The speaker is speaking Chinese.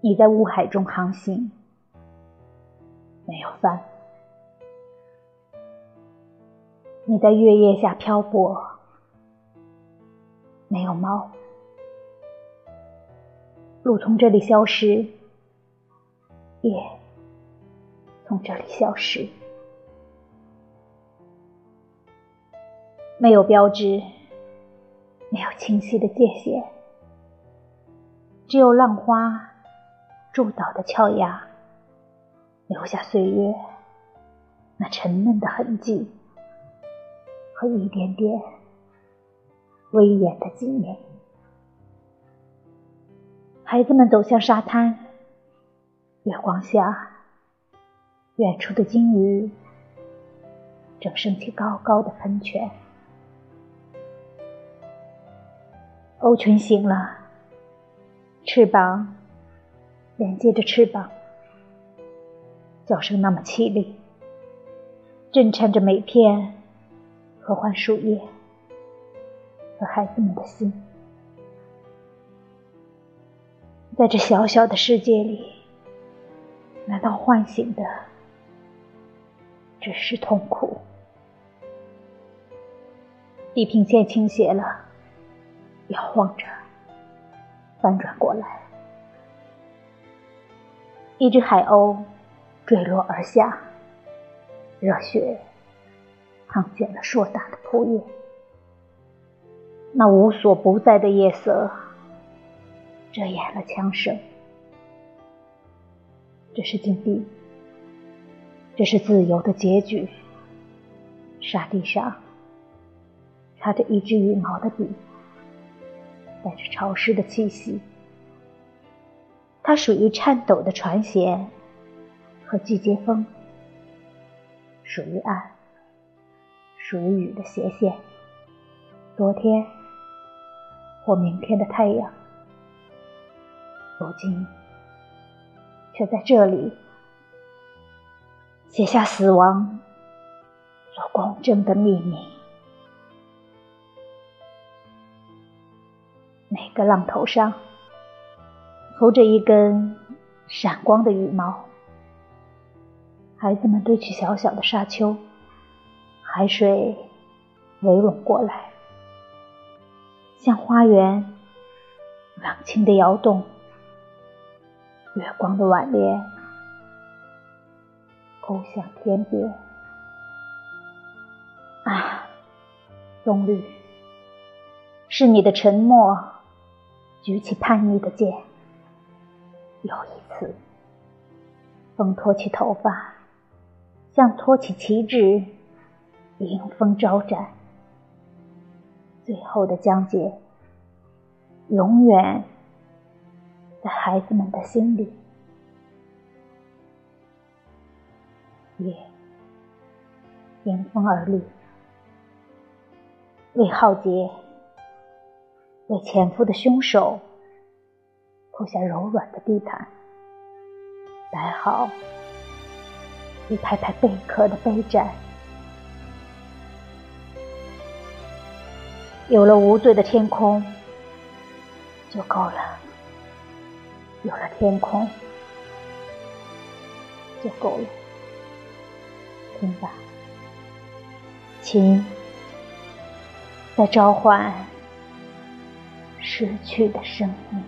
你在雾海中航行，没有帆；你在月夜下漂泊，没有猫。路从这里消失，夜从这里消失，没有标志，没有清晰的界限，只有浪花。树倒的峭崖，留下岁月那沉闷的痕迹和一点点威严的纪念。孩子们走向沙滩，月光下，远处的鲸鱼正升起高高的喷泉。鸥群醒了，翅膀。连接着翅膀，叫声那么凄厉，震颤着每片合欢树叶和孩子们的心。在这小小的世界里，难道唤醒的只是痛苦？地平线倾斜了，摇晃着，翻转过来。一只海鸥坠落而下，热血烫卷了硕大的铺叶。那无所不在的夜色遮掩了枪声。这是禁地，这是自由的结局。沙地上插着一支羽毛的笔，带着潮湿的气息。它属于颤抖的船舷和季节风，属于岸，属于雨的斜线。昨天或明天的太阳，如今却在这里写下死亡所公正的秘密。每个浪头上。浮着一根闪光的羽毛，孩子们堆起小小的沙丘，海水围拢过来，像花园冷清的摇动，月光的挽联勾向天边。啊，棕榈，是你的沉默举起叛逆的剑。有一次，风托起头发，像托起旗帜，迎风招展。最后的江姐，永远在孩子们的心里。夜迎风而立，为浩劫，为潜伏的凶手。铺下柔软的地毯，摆好一排排贝壳的杯盏。有了无罪的天空就够了，有了天空就够了。听吧，琴在召唤失去的生命。